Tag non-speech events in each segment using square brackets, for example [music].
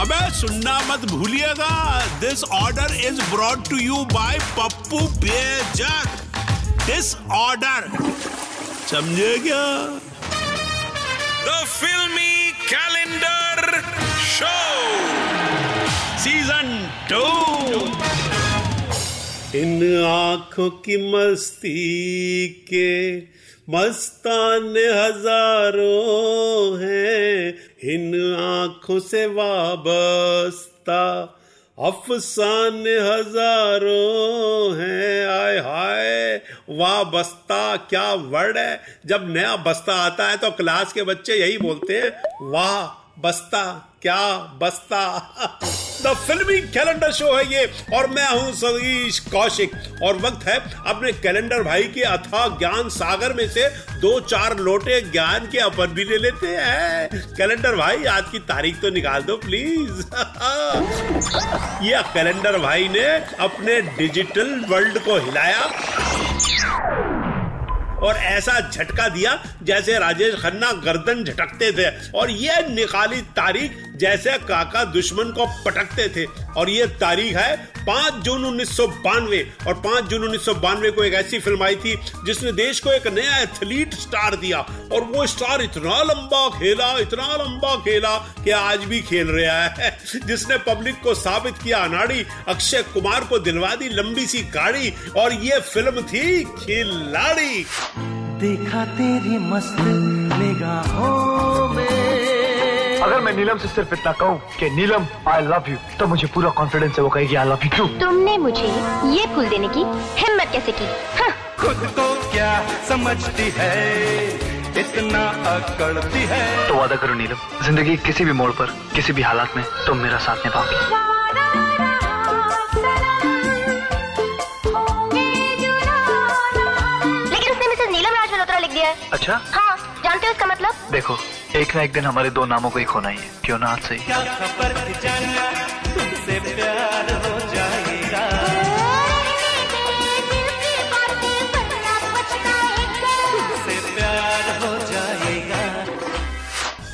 अबे सुनना मत भूलिएगा। This order is brought to you by Pappu Bejak. This order समझे क्या? The filmy calendar show season two इन आँखों की मस्ती के मस्तान हज़ारों हैं इन आँखों से वाबस्ता। अफसान हज़ारों हैं आय हाय वाह बस्ता क्या वर्ड है? जब नया बस्ता आता है तो क्लास के बच्चे यही बोलते हैं वाह बस्ता क्या बस्ता? [laughs] द फिल्मी कैलेंडर शो है ये, और मैं हूँ सतीश कौशिक। और वक्त है अपने कैलेंडर भाई के अथाह ज्ञान सागर में से दो चार लोटे ज्ञान के अपन भी ले लेते हैं। कैलेंडर भाई, आज की तारीख तो निकाल दो प्लीज़ [laughs] ये कैलेंडर भाई ने अपने डिजिटल वर्ल्ड को हिलाया और ऐसा झटका दिया जैसे राजेश खन्ना गर्दन झटकते थे। और यह निकाली तारीख जैसे काका दुश्मन को पटकते थे। और ये तारीख है पाँच जून उन्नीस और पाँच जून उन्नीस को एक ऐसी फ़िल्म आई थी, जिसने देश को एक नया एथलीट स्टार दिया। और वो स्टार इतना लंबा खेला, इतना लंबा खेला कि आज भी खेल रहा है। [laughs] जिसने पब्लिक को साबित किया, अनाड़ी अक्षय कुमार को दिलवा दी लंबी सी गाड़ी। और ये फ़िल्म थी खिलाड़ी। देखा तेरी मस्त निगाहों में। अगर मैं नीलम से सिर्फ़ इतना कहूँ कि नीलम आई लव यू तो मुझे पूरा कॉन्फिडेंस है वो कहेगी आई लव यू तुमने मुझे ये फूल देने की हिम्मत कैसे की? हाँ, खुद को क्या समझती है इतना अकड़ती है। तो वादा करो नीलम ज़िंदगी किसी भी मोड़ पर किसी भी हालात में तुम मेरा साथ निभाओगे। लेकिन उसने मिसेस नीलम राज मल्होत्रा लिख दिया है। अच्छा? हाँ जानते हो इसका मतलब? देखो एक ना एक दिन हमारे दो नामों को ही खोना ही है। क्यों ना आज से ही?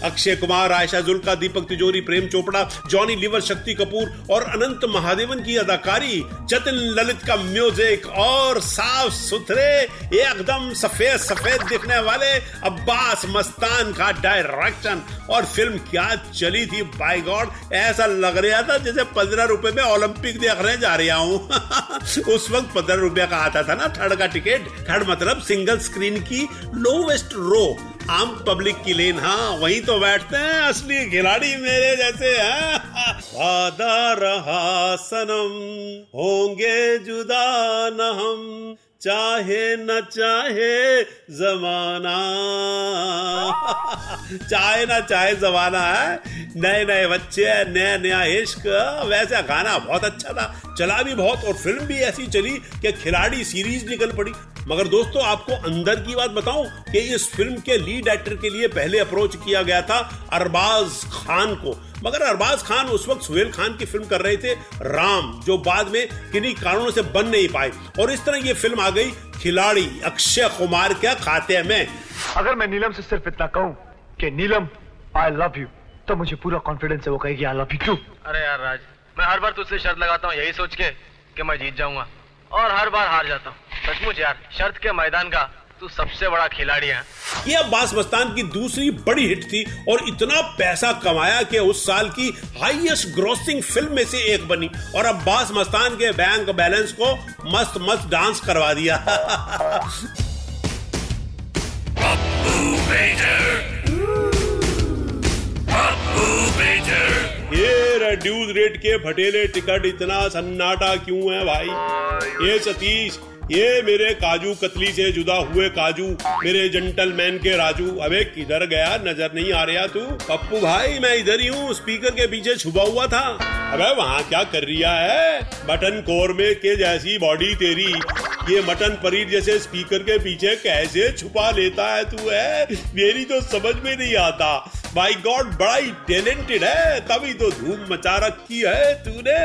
अक्षय कुमार, आयशा जुल्का, दीपक तिजोरी, प्रेम चोपड़ा, जॉनी लीवर, शक्ति कपूर और अनंत महादेवन की अदाकारी। जतिन ललित का म्यूज़िक और साफ़ सुथरे, एकदम सफ़ेद सफ़ेद दिखने वाले अब्बास मस्तान का डायरेक्शन और फ़िल्म क्या चली थी बाय गॉड ऐसा लग रहा था जैसे पंद्रह रुपए में ओलंपिक देखने जा रहा हूँ। [laughs] उस वक्त पंद्रह रुपया का आता था ना, थर्ड का टिकट थर्ड मतलब सिंगल स्क्रीन की लोवेस्ट रो आम पब्लिक की लेन हाँ वहीं तो बैठते हैं असली खिलाड़ी मेरे जैसे, हैं। वादा रहा सनम, होंगे जुदा न हम, चाहे न चाहे जमाना। चाहे ना चाहे जमाना है नए नए बच्चे नया नया इश्क, वैसा गाना बहुत अच्छा था, चला भी बहुत, और फ़िल्म भी ऐसी चली कि खिलाड़ी सीरीज़ निकल पड़ी। मगर दोस्तों आपको अंदर की बात बताऊँ कि इस फ़िल्म के लीड एक्टर के लिए पहले अप्रोच किया गया था अरबाज खान को। मगर अरबाज खान उस वक्त सुहेल खान की फ़िल्म कर रहे थे राम जो बाद में किन्हीं कारणों से बन नहीं पाए। और इस तरह ये फ़िल्म आ गई खिलाड़ी अक्षय कुमार के खाते में। अगर मैं नीलम से सिर्फ़ इतना कहूँ कि नीलम आई लव यू तो मुझे पूरा कॉन्फिडेंस है वो कहेगी आई लव यू टू अरे यार राज मैं हर बार तुझसे शर्त लगाता हूँ यही सोच के कि मैं जीत जाऊँगा और हर बार हार जाता हूँ। सचमुच यार, शर्त के मैदान का तू सबसे बड़ा खिलाड़ी है। ये अब्बास मस्तान की दूसरी बड़ी हिट थी और इतना पैसा कमाया कि उस साल की हाईएस्ट ग्रोसिंग फ़िल्म में से एक बनी। और अब्बास मस्तान के बैंक बैलेंस को मस्त मस्त डांस करवा दिया। ये रेट के फटेले टिकट इतना सन्नाटा क्यों है भाई? ये सतीश ये मेरे काजू कतली से जुदा हुए काजू, मेरे जेंटलमैन के राजू। अबे किधर गया, नज़र नहीं आ रहा तू। पप्पू भाई, मैं इधर ही हूँ स्पीकर के पीछे छुपा हुआ था। अबे वहाँ क्या कर रिया है? बटन कोरमे के जैसी बॉडी तेरी। ये मटन पनीर जैसे स्पीकर के पीछे कैसे छुपा लेता है तू, है? मेरी तो समझ में नहीं आता। बाई गॉड बड़ा ही टैलेंटेड है। तभी तो धूम मचा रखी है तूने।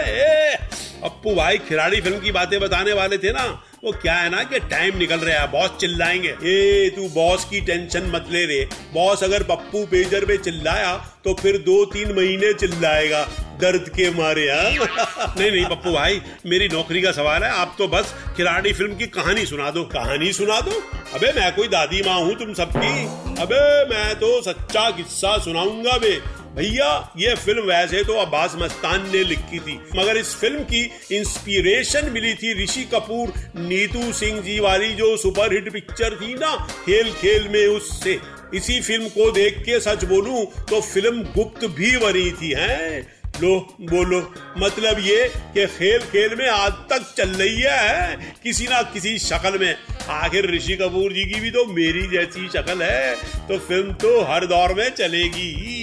अप्पू भाई, खिलाड़ी फ़िल्म की बातें बताने वाले थे ना? वो क्या है ना कि टाइम निकल रहा है बॉस चिल्लाएँगे। ए, तू बॉस की टेंशन मत ले रे। बॉस अगर पप्पू पेजर पे चिल्लाया तो फिर दो तीन महीने चिल्लाएगा। दर्द के मारे हाँ? [laughs] नहीं नहीं, पप्पू भाई, मेरी नौकरी का सवाल है। आप तो बस खिलाड़ी फ़िल्म की कहानी सुना दो। कहानी सुना दो? अबे, मैं कोई दादी माँ हूँ तुम सबकी। अबे, मैं तो सच्चा किस्सा सुनाऊँगा बे। भैया, ये फ़िल्म वैसे तो अब्बास मस्तान ने लिखी थी। मगर इस फ़िल्म की इंस्पिरेशन मिली थी ऋषि कपूर, नीतू सिंह जी वाली जो सुपरहिट पिक्चर थी ना, खेल खेल में उससे। इसी फ़िल्म को देख के सच बोलूँ तो फ़िल्म गुप्त भी बनी थी, हैं? लो, बोलो मतलब ये कि खेल खेल में आज तक चल रही है किसी ना किसी शक्ल में। आखिर ऋषि कपूर जी की भी तो मेरी जैसी शक्ल है तो फ़िल्म तो हर दौर में चलेगी।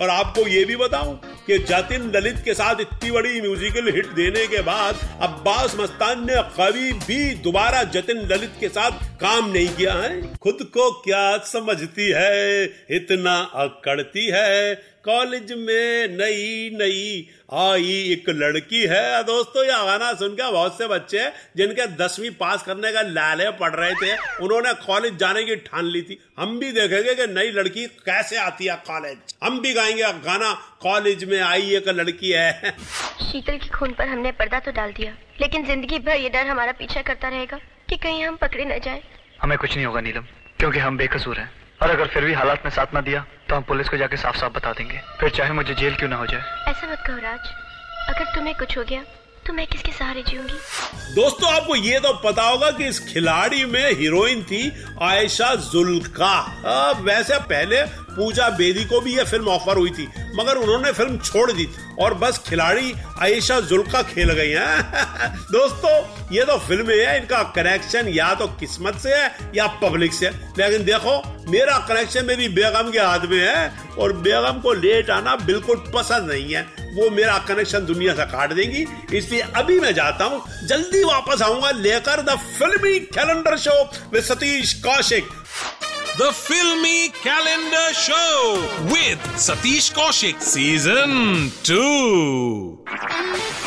और आपको ये भी बताऊँ कि जतिन ललित के साथ इतनी बड़ी म्यूजिकल हिट देने के बाद अब्बास मस्तान ने कभी भी दोबारा जतिन ललित के साथ काम नहीं किया है। खुद को क्या समझती है? इतना अकड़ती है। कॉलेज में नई नई आई एक लड़की है। दोस्तों, ये गाना सुन के बहुत से बच्चे जिनके दसवीं पास करने का लाले पढ़ रहे थे, उन्होंने कॉलेज जाने की ठान ली थी। हम भी देखेंगे कि नई लड़की कैसे आती है कॉलेज। हम भी गाएँगे गाना कॉलेज में आई एक लड़की है। शीतल की खून पर हमने पर्दा तो डाल दिया लेकिन ज़िंदगी भर ये डर हमारा पीछा करता रहेगा कि कहीं हम पकड़े न जाएँ। हमें कुछ नहीं होगा नीलम क्योंकि हम बेकसूर हैं। और अगर फिर भी हालात में साथ ना दिया तो हम पुलिस को जाके साफ़ साफ़ बता देंगे। फिर चाहे मुझे जेल क्यों ना हो जाए। ऐसा मत कहो राज अगर तुम्हें कुछ हो गया तो मैं किसके सहारे जीऊँगी? दोस्तों, आपको ये तो पता होगा कि इस खिलाड़ी में हीरोइन थी आयशा जुल्का। वैसे पहले पूजा बेदी को भी यह फ़िल्म ऑफ़र हुई थी, मगर उन्होंने फ़िल्म छोड़ दी और बस खिलाड़ी आयशा जुल्का खेल गई हैं। [laughs] दोस्तों, ये तो फ़िल्म है, इनका कनेक्शन या तो किस्मत से है या पब्लिक से लेकिन देखो, मेरा कनेक्शन मेरी बेगम के हाथ में है और बेगम को लेट आना बिल्कुल पसंद नहीं है। वो मेरा कनेक्शन दुनिया से काट देंगी। इसलिए अभी मैं जाता हूँ। जल्दी वापस आऊँगा लेकर the filmy calendar show with Satish Kaushik. The filmy calendar show with Satish Kaushik Season 2.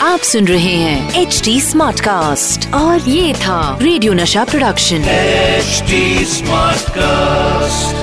आप सुन रहे हैं एच डी स्मार्ट कास्ट और ये था रेडियो नशा प्रोडक्शन एच स्मार्ट Smartcast.